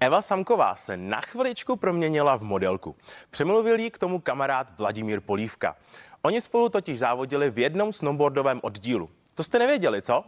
Eva Samková se na chviličku proměnila v modelku. Přemluvil jí k tomu kamarád Vladimír Polívka. Oni spolu totiž závodili v jednom snowboardovém oddílu. To jste nevěděli, co?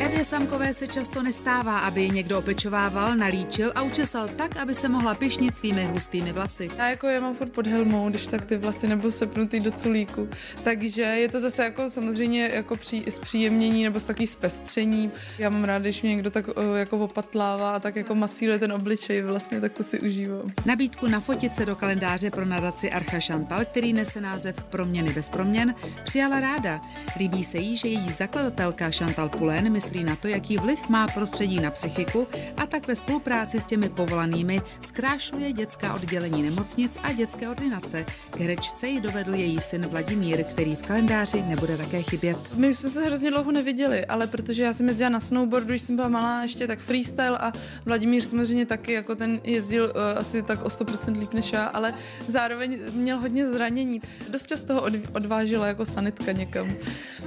Evě Samkové se často nestává, aby ji někdo opečovával, nalíčil a učesal tak, aby se mohla pišnit svými hustými vlasy. Já jako je mám furt pod helmou, když tak ty vlasy nebo sepnutý do culíku. Takže je to zase jako samozřejmě jako pří, zpříjemnění nebo s takový zpestření. Já mám rád, když mě někdo tak jako opatlává a tak jako masíruje ten obličej vlastně, tak to si užívám. Nabídku na se do kalendáře pro nadaci Archa Chantal, který nese název Proměny bez proměn, přijala ráda. Líbí se jí, že její zakladatelka Chantal Pulén myslí na to, jaký vliv má prostředí na psychiku a tak ve spolupráci s těmi povolanými zkrášluje dětská oddělení nemocnic a dětské ordinace. K herečce ji dovedl její syn Vladimír, který v kalendáři nebude také chybět. My jsme se hrozně dlouho neviděli, ale protože já jsem jezdila na snowboardu, když jsem byla malá, ještě tak freestyle a Vladimír samozřejmě taky, jako ten jezdil uh, asi tak o 100% líp než já, ale zároveň měl hodně zranění. Dost často ho odvážila jako sanitka někam.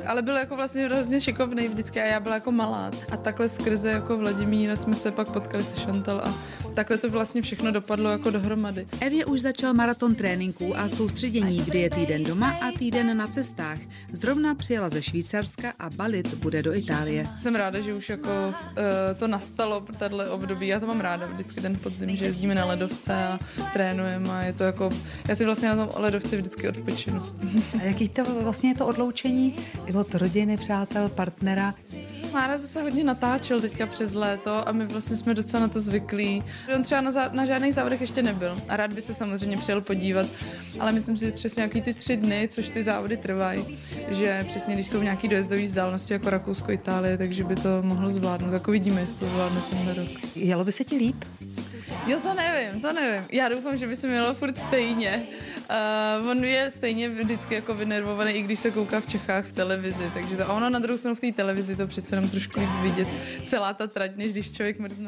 Ale byl jako vlastně hrozně šikovný vždycky a já byla jako malá. A takhle skrze jako Vladimíra jsme se pak potkali se Chantal a takhle to vlastně všechno dopadlo jako dohromady. Evě už začal maraton tréninků a soustředění, kdy je týden doma a týden na cestách. Zrovna přijela ze Švýcarska a balit bude do Itálie. Jsem ráda, že už jako uh, to nastalo pro tahle období. Já to mám ráda vždycky ten podzim, že jezdíme na ledovce a trénujeme a je to jako, já si vlastně na tom ledovci vždycky odpočinu. A jaký to vlastně je to odloučení od rodiny, přátel, partnera? Mára zase hodně natáčel teďka přes léto a my vlastně jsme docela na to zvyklí. On třeba na, zá, na žádných závodech ještě nebyl a rád by se samozřejmě přijel podívat, ale myslím si, že přesně nějaký ty tři dny, což ty závody trvají, že přesně když jsou nějaký dojezdové vzdálenosti jako Rakousko, Itálie, takže by to mohlo zvládnout. Tak uvidíme, jestli to zvládne tenhle rok. Jelo by se ti líp? Jo, to nevím, to nevím. Já doufám, že by se mělo furt stejně. Uh, on je stejně vždycky jako vynervovaný, i když se kouká v Čechách v televizi, takže to, a ono na druhou stranu v té televizi to přece jenom trošku vidět celá ta trať, než když člověk mrzne.